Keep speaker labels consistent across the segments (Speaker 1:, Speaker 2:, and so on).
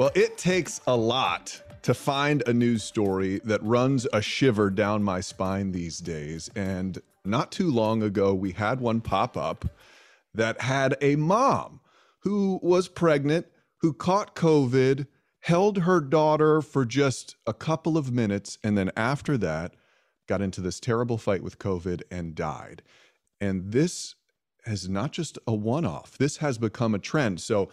Speaker 1: Well, it takes a lot to find a news story that runs a shiver down my spine these days. And not too long ago, we had one pop up that had a mom who was pregnant, who caught COVID, held her daughter for just a couple of minutes, and then after that, got into this terrible fight with COVID and died. And this is not just a one off, this has become a trend. So,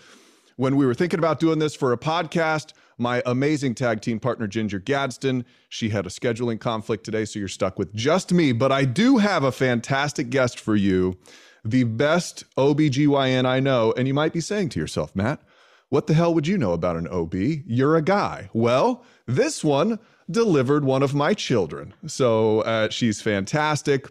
Speaker 1: when we were thinking about doing this for a podcast, my amazing tag team partner, Ginger Gadsden, she had a scheduling conflict today, so you're stuck with just me. But I do have a fantastic guest for you, the best OBGYN I know. And you might be saying to yourself, Matt, what the hell would you know about an OB? You're a guy. Well, this one delivered one of my children. So uh, she's fantastic.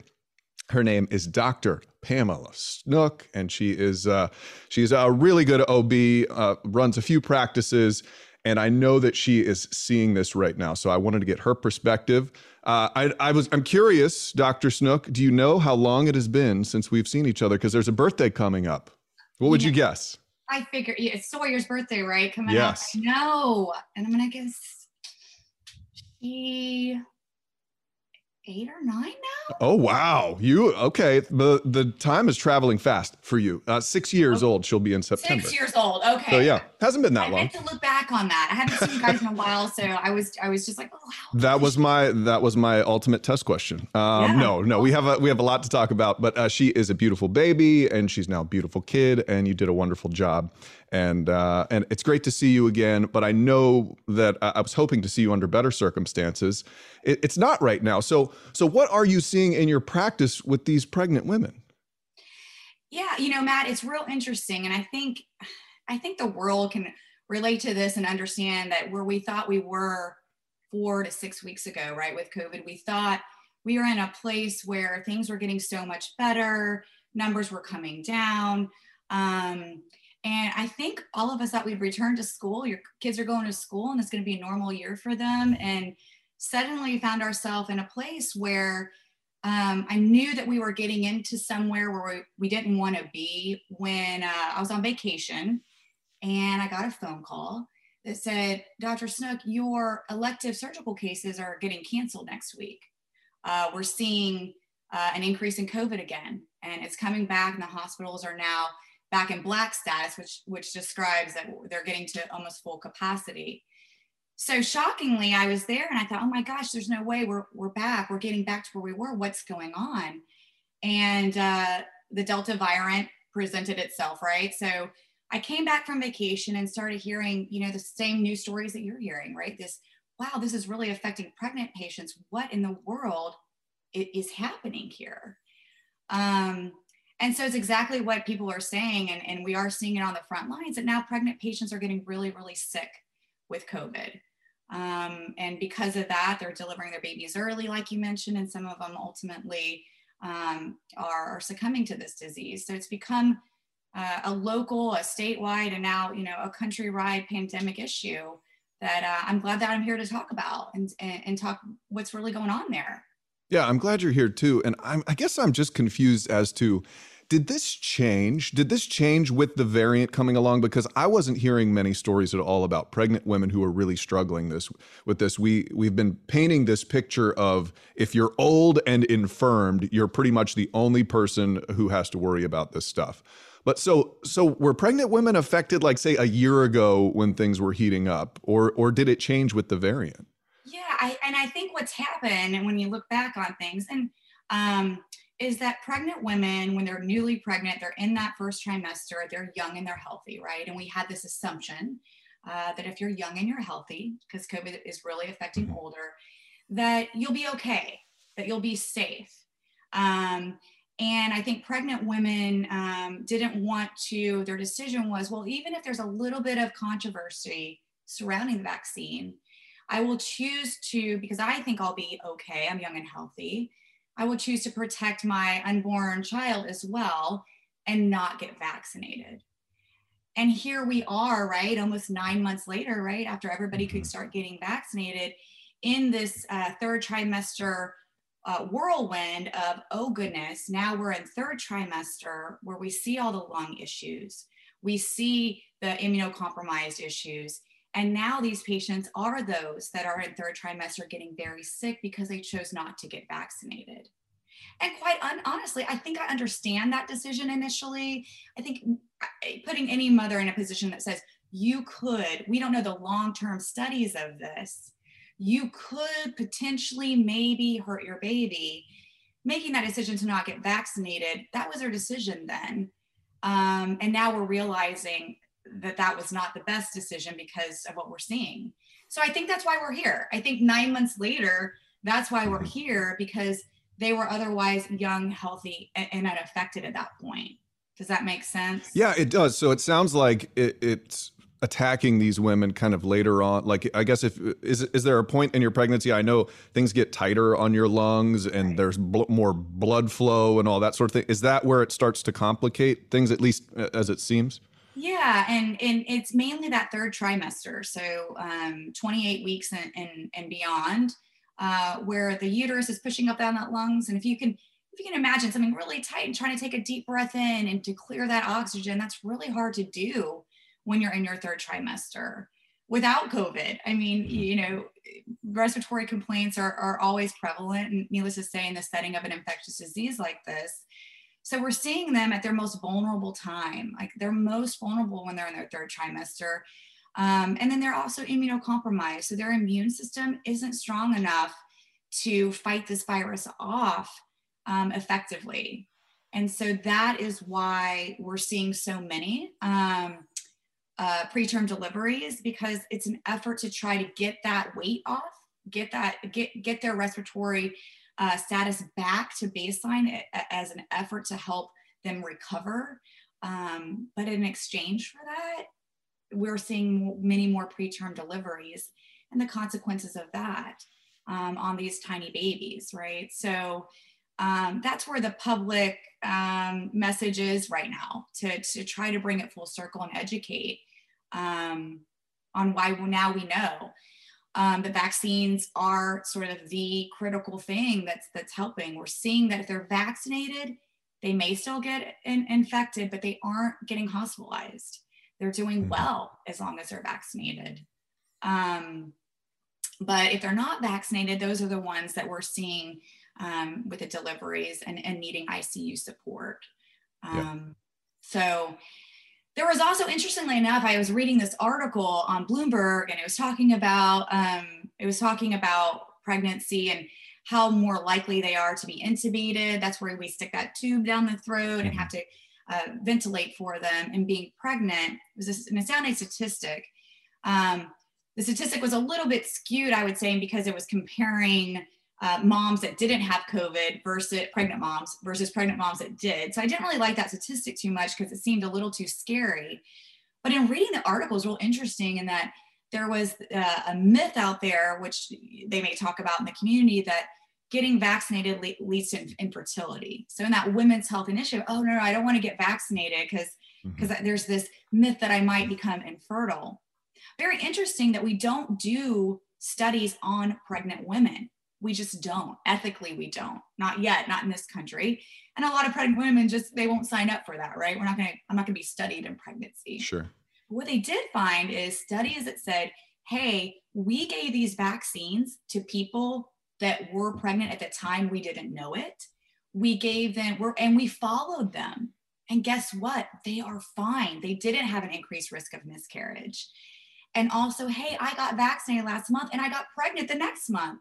Speaker 1: Her name is Dr. Pamela Snook, and she is uh, she's a really good OB. Uh, runs a few practices, and I know that she is seeing this right now. So I wanted to get her perspective. Uh, I, I was I'm curious, Dr. Snook. Do you know how long it has been since we've seen each other? Because there's a birthday coming up. What would yeah. you guess?
Speaker 2: I figure it's Sawyer's birthday, right? Coming yes. up. No, and I'm gonna guess she eight or nine now.
Speaker 1: Oh wow, you okay? The the time is traveling fast for you. Uh, six years okay. old, she'll be in September.
Speaker 2: Six years old. Okay.
Speaker 1: So yeah, hasn't been that
Speaker 2: I
Speaker 1: long. I
Speaker 2: had to look back on that. I haven't seen you guys in a while, so I was I was just like, oh,
Speaker 1: how that was my that was my ultimate test question. Um, yeah. No, no, we have a we have a lot to talk about, but uh, she is a beautiful baby, and she's now a beautiful kid, and you did a wonderful job and uh, and it's great to see you again. But I know that I was hoping to see you under better circumstances. It, it's not right now. So so what are you seeing in your practice with these pregnant women?
Speaker 2: Yeah, you know, Matt, it's real interesting, and I think I think the world can relate to this and understand that where we thought we were four to six weeks ago, right, with COVID, we thought we were in a place where things were getting so much better, numbers were coming down. Um, and I think all of us that we'd returned to school. Your kids are going to school and it's going to be a normal year for them. And suddenly found ourselves in a place where um, I knew that we were getting into somewhere where we, we didn't want to be when uh, I was on vacation and I got a phone call that said, Dr. Snook, your elective surgical cases are getting canceled next week. Uh, we're seeing uh, an increase in COVID again, and it's coming back, and the hospitals are now back in black status, which which describes that they're getting to almost full capacity. So shockingly, I was there and I thought, oh my gosh, there's no way we're we're back. We're getting back to where we were. What's going on? And uh, the Delta variant presented itself, right? So I came back from vacation and started hearing, you know, the same news stories that you're hearing, right? This, wow, this is really affecting pregnant patients. What in the world is happening here? Um, and so it's exactly what people are saying, and, and we are seeing it on the front lines that now pregnant patients are getting really, really sick with COVID. Um, and because of that, they're delivering their babies early, like you mentioned, and some of them ultimately um, are, are, succumbing to this disease. So it's become uh, a local, a statewide, and now you know a countrywide pandemic issue that uh, I'm glad that I'm here to talk about and, and, and talk what's really going on there.
Speaker 1: Yeah, I'm glad you're here too. And I'm, I guess I'm just confused as to did this change? Did this change with the variant coming along? Because I wasn't hearing many stories at all about pregnant women who are really struggling this with this. We we've been painting this picture of if you're old and infirmed, you're pretty much the only person who has to worry about this stuff. But so so were pregnant women affected like say a year ago when things were heating up, or or did it change with the variant?
Speaker 2: I, and I think what's happened, and when you look back on things, and um, is that pregnant women, when they're newly pregnant, they're in that first trimester, they're young and they're healthy, right? And we had this assumption uh, that if you're young and you're healthy, because COVID is really affecting mm-hmm. older, that you'll be okay, that you'll be safe. Um, and I think pregnant women um, didn't want to, their decision was, well, even if there's a little bit of controversy surrounding the vaccine, I will choose to, because I think I'll be okay, I'm young and healthy. I will choose to protect my unborn child as well and not get vaccinated. And here we are, right? Almost nine months later, right? After everybody could mm-hmm. start getting vaccinated in this uh, third trimester uh, whirlwind of, oh goodness, now we're in third trimester where we see all the lung issues, we see the immunocompromised issues, And now these patients are those that are in third trimester getting very sick because they chose not to get vaccinated. And quite un- honestly, I think I understand that decision initially. I think putting any mother in a position that says, you could, we don't know the long term studies of this, you could potentially maybe hurt your baby. Making that decision to not get vaccinated, that was her decision then. Um, and now we're realizing that that was not the best decision because of what we're seeing. So I think that's why we're here. I think nine months later, that's why we're here because they were otherwise young, healthy, and, unaffected at that point. Does that make sense?
Speaker 1: Yeah, it does. So it sounds like it, it's attacking these women kind of later on like i guess if is is there a point in your pregnancy i know things get tighter on your lungs and right. there's bl- more blood flow and all that sort of thing is that where it starts to complicate things at least uh, as it seems
Speaker 2: yeah, and and it's mainly that third trimester, so um, 28 weeks and and, and beyond, uh, where the uterus is pushing up down that lungs, and if you can if you can imagine something really tight and trying to take a deep breath in and to clear that oxygen, that's really hard to do when you're in your third trimester without COVID. I mean, mm-hmm. you know, respiratory complaints are, are always prevalent. And needless to say, in the setting of an infectious disease like this, so we're seeing them at their most vulnerable time. Like they're most vulnerable when they're in their third trimester. Um, and then they're also immunocompromised. So their immune system isn't strong enough to fight this virus off um, effectively. And so that is why we're seeing so many um, uh, preterm deliveries because it's an effort to try to get that weight off, get that, get, get their respiratory uh, status back to baseline as an effort to help them recover. Um, but in exchange for that, we're seeing many more preterm deliveries and the consequences of that um, on these tiny babies, right? So um, that's where the public um, message is right now to, to try to bring it full circle and educate um, on why now we know um, the vaccines are sort of the critical thing that's that's helping. We're seeing that if they're vaccinated, they may still get in, infected, but they aren't getting hospitalized. They're doing mm-hmm. well as long as they're vaccinated. Um, but if they're not vaccinated, those are the ones that we're seeing um, with the deliveries and, and needing ICU support. Um, yeah. So there was also, interestingly enough, I was reading this article on Bloomberg, and it was talking about um, it was talking about pregnancy and how more likely they are to be intubated. That's where we stick that tube down the throat and have to uh, ventilate for them. And being pregnant it was a, an astounding statistic. Um, the statistic was a little bit skewed, I would say, because it was comparing uh, moms that didn't have COVID versus pregnant moms versus pregnant moms that did. So I didn't really like that statistic too much because it seemed a little too scary. But in reading the article, was real interesting in that there was uh, a myth out there, which they may talk about in the community, that getting vaccinated le- leads to infertility. So in that women's health initiative, oh no, no I don't want to get vaccinated because because mm-hmm. there's this myth that I might become infertile. Very interesting that we don't do studies on pregnant women we just don't. Ethically we don't. Not yet not in this country. And a lot of pregnant women just they won't sign up for that right? We're not going to i'm not going to be studied in pregnancy.
Speaker 1: Sure.
Speaker 2: What they did find is studies that said hey we gave these vaccines to people that were pregnant at the time we didn't know it. We gave them we're, and we followed them. And guess what? They are fine. They didn't have an increased risk of miscarriage. And also hey i got vaccinated last month and i got pregnant the next month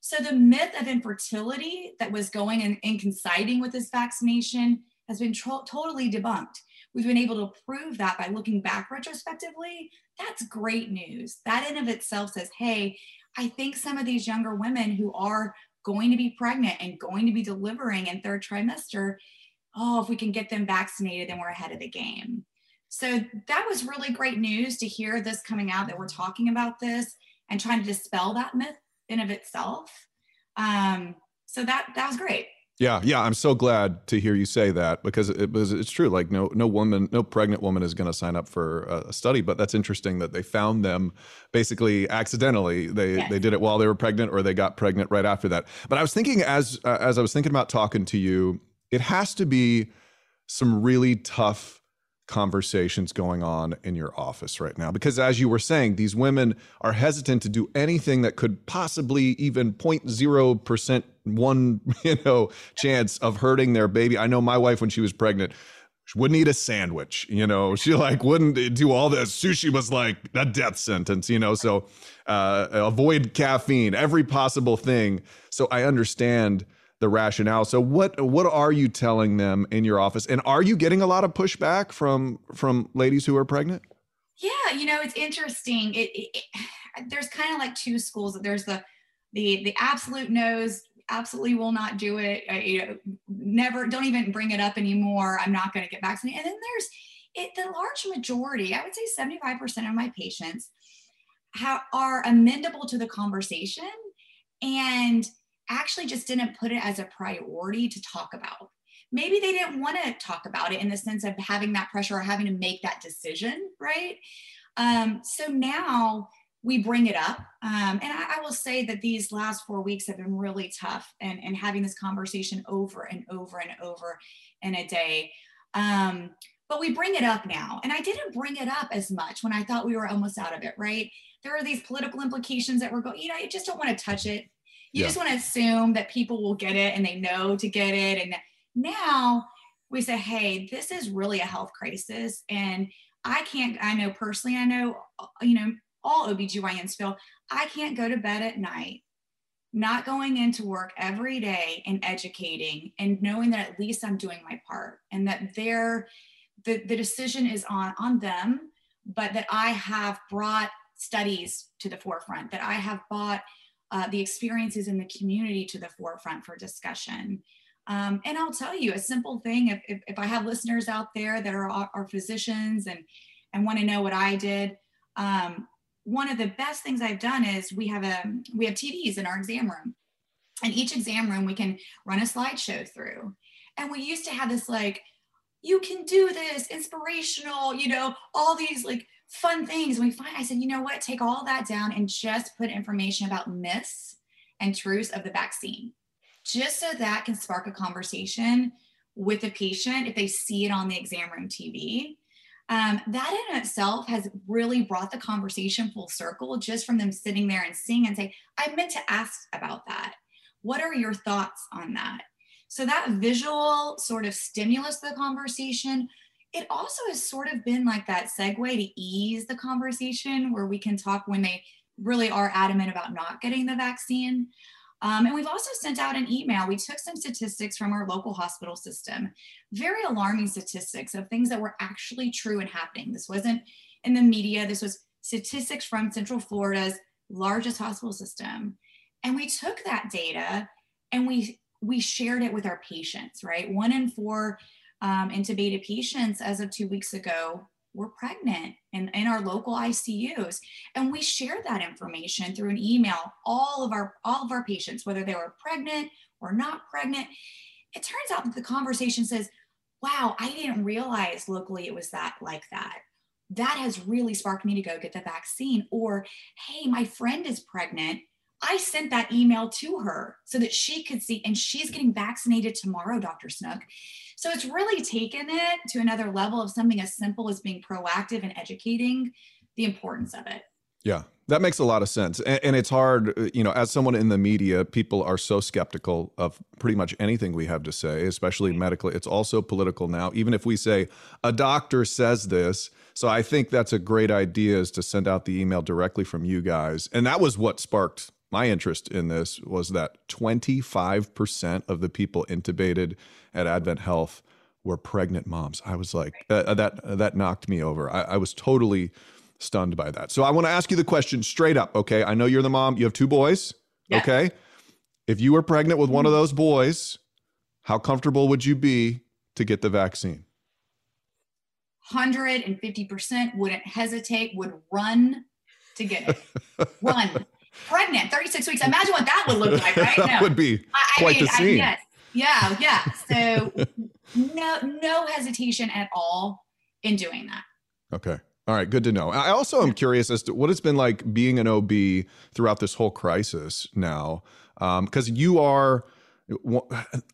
Speaker 2: so the myth of infertility that was going and, and coinciding with this vaccination has been tro- totally debunked. We've been able to prove that by looking back retrospectively. That's great news. That in of itself says, hey, I think some of these younger women who are going to be pregnant and going to be delivering in third trimester, oh, if we can get them vaccinated, then we're ahead of the game. So that was really great news to hear this coming out that we're talking about this and trying to dispel that myth in of itself. Um, so that that was great.
Speaker 1: Yeah, yeah, I'm so glad to hear you say that because it was it's true. Like no no woman, no pregnant woman is going to sign up for a study. But that's interesting that they found them basically accidentally. They yes. they did it while they were pregnant, or they got pregnant right after that. But I was thinking as uh, as I was thinking about talking to you, it has to be some really tough conversations going on in your office right now? Because as you were saying, these women are hesitant to do anything that could possibly even 0.0% one, you know, chance of hurting their baby. I know my wife when she was pregnant, she wouldn't eat a sandwich, you know. She like wouldn't do all this. Sushi was like a death sentence, you know. So uh, avoid caffeine, every possible thing. So I understand the rationale. So what what are you telling them in your office? And are you getting a lot of pushback from from ladies who are pregnant?
Speaker 2: Yeah, you know, it's interesting. It, it, it there's kind of like two schools. There's the the the absolute no's, absolutely will not do it. I, you know, never, don't even bring it up anymore. I'm not going to get vaccinated. And then there's it, the large majority. I would say 75% of my patients have, are amendable to the conversation and actually just didn't put it as a priority to talk about. Maybe they didn't want to talk about it in the sense of having that pressure or having to make that decision, right? Um, so now we bring it up. Um, and I, I, will say that these last four weeks have been really tough and, and having this conversation over and over and over in a day. Um, but we bring it up now. And I didn't bring it up as much when I thought we were almost out of it, right? There are these political implications that we're going, you know, I just don't want to touch it you yeah. just want to assume that people will get it and they know to get it. And now we say, hey, this is really a health crisis. And I can't, I know personally, I know, uh, you know, all OBGYNs feel I can't go to bed at night not going into work every day and educating and knowing that at least I'm doing my part and that they're the, the decision is on on them, but that I have brought studies to the forefront, that I have brought uh, the experiences in the community to the forefront for discussion. Um, and I'll tell you a simple thing if, if, if, I have listeners out there that are, are physicians and, and want to know what I did, um, one of the best things I've done is we have a we have TVs in our exam room. And each exam room we can run a slideshow through. And we used to have this like, you can do this, inspirational, you know, all these like fun things. And we find, I said, you know what, take all that down and just put information about myths and truths of the vaccine, just so that can spark a conversation with the patient if they see it on the exam room TV. Um, that in itself has really brought the conversation full circle just from them sitting there and seeing and say, I meant to ask about that. What are your thoughts on that? So that visual sort of stimulus to the conversation it also has sort of been like that segue to ease the conversation where we can talk when they really are adamant about not getting the vaccine. Um, and we've also sent out an email. We took some statistics from our local hospital system, very alarming statistics of things that were actually true and happening. This wasn't in the media, this was statistics from Central Florida's largest hospital system. And we took that data and we we shared it with our patients, right? One in four um, intubated patients as of two weeks ago were pregnant in, in our local ICUs. And we shared that information through an email, all of our all of our patients, whether they were pregnant or not pregnant. It turns out that the conversation says, wow, I didn't realize locally it was that like that. That has really sparked me to go get the vaccine. Or, hey, my friend is pregnant. I sent that email to her so that she could see, and she's getting vaccinated tomorrow, Dr. Snook. So it's really taken it to another level of something as simple as being proactive and educating the importance of it.
Speaker 1: Yeah, that makes a lot of sense. And, and, it's hard, uh, you know, as someone in the media, people are so skeptical of pretty much anything we have to say, especially medically. It's also political now. Even if we say a doctor says this, so I think that's a great idea is to send out the email directly from you guys. And that was what sparked my interest in this was that 25% of the people intubated at Advent Health were pregnant moms. I was like, uh, that that knocked me over. I, I was totally stunned by that. So I want to ask you the question straight up. Okay, I know you're the mom. You have two boys. Okay, if you were pregnant with one of those boys, how comfortable would you be to get the vaccine?
Speaker 2: 150% wouldn't hesitate, would run to get it. run. Pregnant, 36 weeks. Imagine what that would look like, right?
Speaker 1: that no. would be quite I mean, the scene.
Speaker 2: I, yes. Yeah, yeah. So no no hesitation at all in doing that.
Speaker 1: Okay. All right, good to know. I also am curious as to what it's been like being an OB throughout this whole crisis now, because um, you are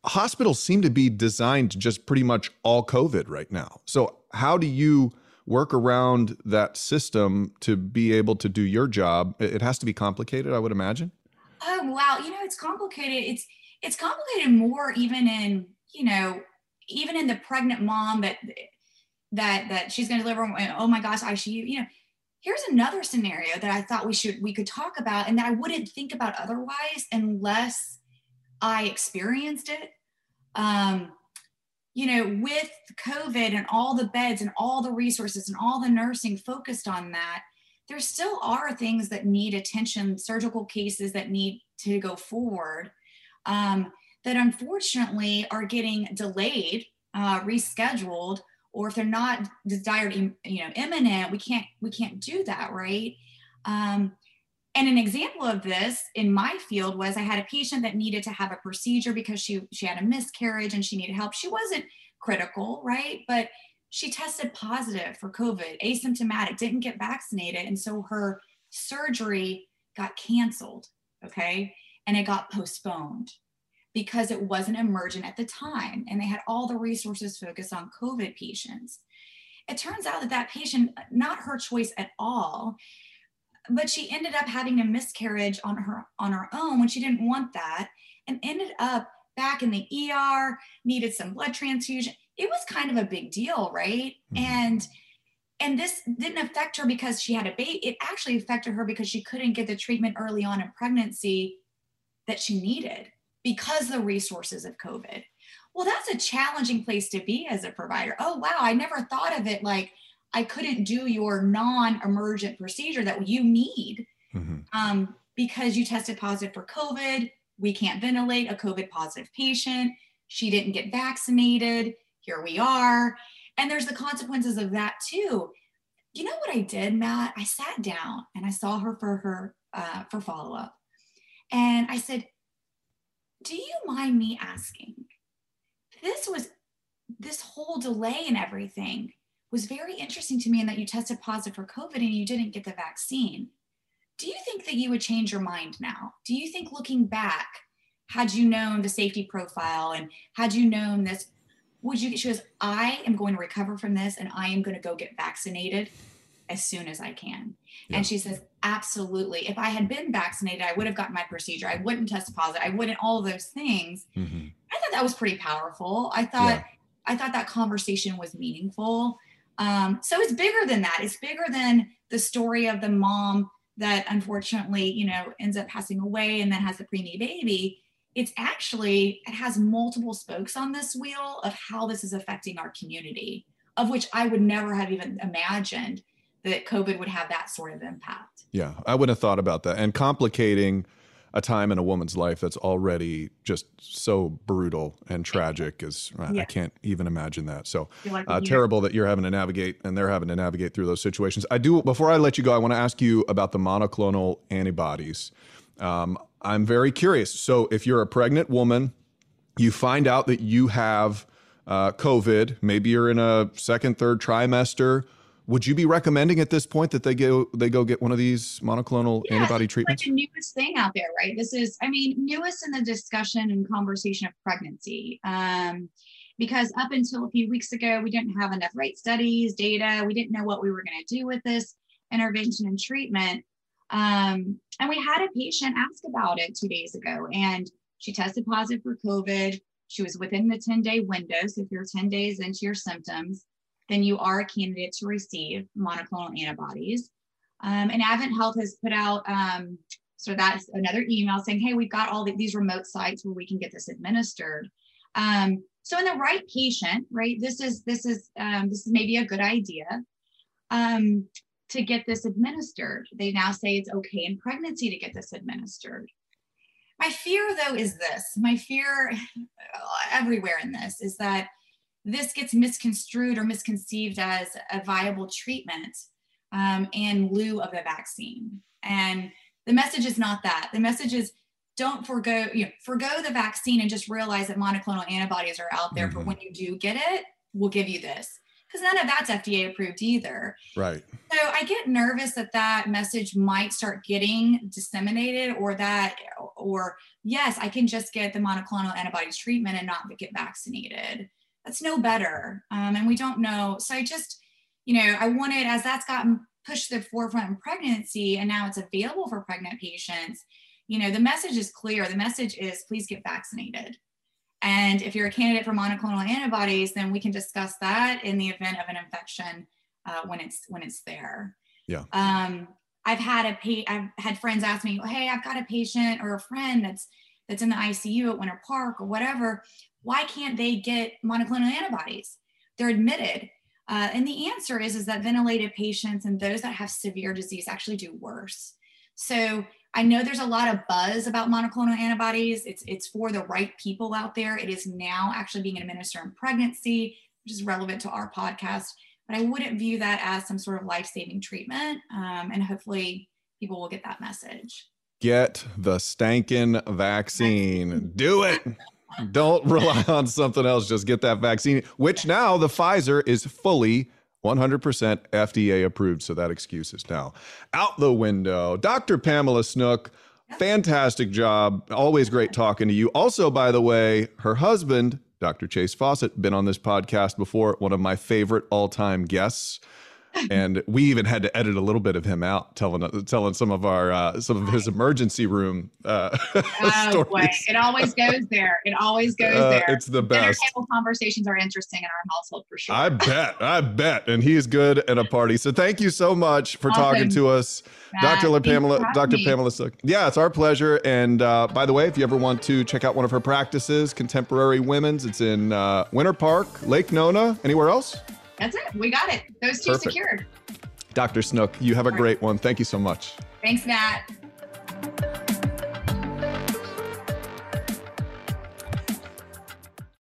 Speaker 1: hospitals seem to be designed to just pretty much all COVID right now. So how do you work around that system to be able to do your job? It has to be complicated, I would imagine.
Speaker 2: Oh wow, you know it's complicated. It's it's complicated more even in you know even in the pregnant mom that that that she's going to deliver. Oh my gosh, I ICU. You know, here's another scenario that I thought we should we could talk about, and that I wouldn't think about otherwise unless I experienced it. Um, you know, with COVID and all the beds and all the resources and all the nursing focused on that, there still are things that need attention, surgical cases that need to go forward um, that unfortunately are getting delayed, uh, rescheduled, or if they're not desired, you know, imminent, we can't we can't do that, right? Um, and an example of this in my field was I had a patient that needed to have a procedure because she she had a miscarriage and she needed help. She wasn't critical, right? But she tested positive for COVID, asymptomatic, didn't get vaccinated. And so her surgery got canceled. Okay. And it got postponed because it wasn't emergent at the time. And they had all the resources focused on COVID patients. It turns out that that patient, not her choice at all, but she ended up having a miscarriage on her on her own when she didn't want that and ended up back in the ER, needed some blood transfusion it was kind of a big deal, right? Mm-hmm. And and this didn't affect her because she had a baby. It actually affected her because she couldn't get the treatment early on in pregnancy that she needed because the resources of COVID. Well, that's a challenging place to be as a provider. Oh, wow, I never thought of it like I couldn't do your non emergent procedure that you need mm-hmm. um, because you tested positive for COVID. We can't ventilate a COVID positive patient. She didn't get vaccinated here we are. And there's the consequences of that too. You know what I did, Matt? I sat down and I saw her for her uh, for follow up, and I said, "Do you mind me asking? This was this whole delay and everything was very interesting to me, in that you tested positive for COVID and you didn't get the vaccine. Do you think that you would change your mind now? Do you think looking back, had you known the safety profile and had you known this would you she goes i am going to recover from this and i am going to go get vaccinated as soon as i can yeah. and she says absolutely if i had been vaccinated i would have gotten my procedure i wouldn't test positive i wouldn't all those things mm-hmm. i thought that was pretty powerful i thought yeah. i thought that conversation was meaningful um, so it's bigger than that. It's bigger than the story of the mom that unfortunately you know ends up passing away and then has the preemie baby. It's actually it has multiple spokes on this wheel of how this is affecting our community of which i would never have even imagined that covid would have that sort of impact.
Speaker 1: Yeah i wouldn't have thought about that. And complicating a time in a woman's life that's already just so brutal and tragic is yeah. I can't even imagine that. So like uh, terrible that you're having to navigate and they're having to navigate through those situations. I do before I let you go, I want to ask you about the monoclonal antibodies. Um, I'm very curious. So, if you're a pregnant woman, you find out that you have uh, COVID, maybe you're in a second, third trimester. Would you be recommending at this point that they go they go get one of these monoclonal yeah, antibody treatments?
Speaker 2: Like the newest thing out there, right? This is, I mean, newest in the discussion and conversation of pregnancy. Um, because up until a few weeks ago, we didn't have enough right studies, data. We didn't know what we were going to do with this intervention and treatment. Um, and we had a patient ask about it two days ago, and she tested positive for COVID. She was within the 10 day window. So if you're 10 days into your symptoms, then you are a candidate to receive monoclonal antibodies. Um, and Advent Health has put out, um, so that's another email saying, hey, we've got all the, these remote sites where we can get this administered. Um, so in the right patient, right, this is this is um, this is maybe a good idea. Um, to get this administered. They now say it's okay in pregnancy to get this administered. My fear, though, is this my fear everywhere in this is that this gets misconstrued or misconceived as a viable treatment um, in lieu of a vaccine. And the message is not that. The message is don't forego, you know, forego the vaccine and just realize that monoclonal antibodies are out there mm-hmm. for when you do get it, we'll give you this because none of that's FDA approved either.
Speaker 1: Right.
Speaker 2: So I get nervous that that message might start getting disseminated or that, or yes, I can just get the monoclonal antibodies treatment and not get vaccinated. That's no better. Um, and we don't know. So I just, you know, I wanted, as that's gotten pushed to the forefront in pregnancy and now it's available for pregnant patients, you know, the message is clear. The message is please get vaccinated. And if you're a candidate for monoclonal antibodies, then we can discuss that in the event of an infection uh, when it's when it's there.
Speaker 1: Yeah.
Speaker 2: Um, I've had a pa- I've had friends ask me, "Hey, I've got a patient or a friend that's that's in the ICU at Winter Park or whatever. Why can't they get monoclonal antibodies? They're admitted." Uh, and the answer is, is that ventilated patients and those that have severe disease actually do worse. So I know there's a lot of buzz about monoclonal antibodies. It's it's for the right people out there. It is now actually being administered in pregnancy, which is relevant to our podcast. But I wouldn't view that as some sort of life-saving treatment. Um, and hopefully, people will get that message.
Speaker 1: Get the stankin' vaccine. Do it. Don't rely on something else. Just get that vaccine, which now the Pfizer is fully 100% FDA approved. So that excuse is now out the window. Dr. Pamela Snook, fantastic job. Always great talking to you. Also, by the way, her husband, Dr. Chase Fawcett, been on this podcast before, one of my favorite all time guests and we even had to edit a little bit of him out, telling telling some of our uh, some of his emergency room uh,
Speaker 2: oh, stories. Boy. It always goes there. It always goes uh, there.
Speaker 1: It's the best.
Speaker 2: Dinner table conversations are interesting in our household for sure.
Speaker 1: I bet. I bet. And he's good at a party. So thank you so much for awesome. talking to us, Dr. Pamela. Dr. Me. Pamela Snook. Yeah, it's our pleasure. And uh, by the way, if you ever want to check out one of her practices, Contemporary Women's, it's in uh, Winter Park, Lake Nona. Anywhere else?
Speaker 2: That's it. We got it. Those two Perfect. secured.
Speaker 1: Dr. Snook, you have a great one. Thank you so much.
Speaker 2: Thanks, Matt.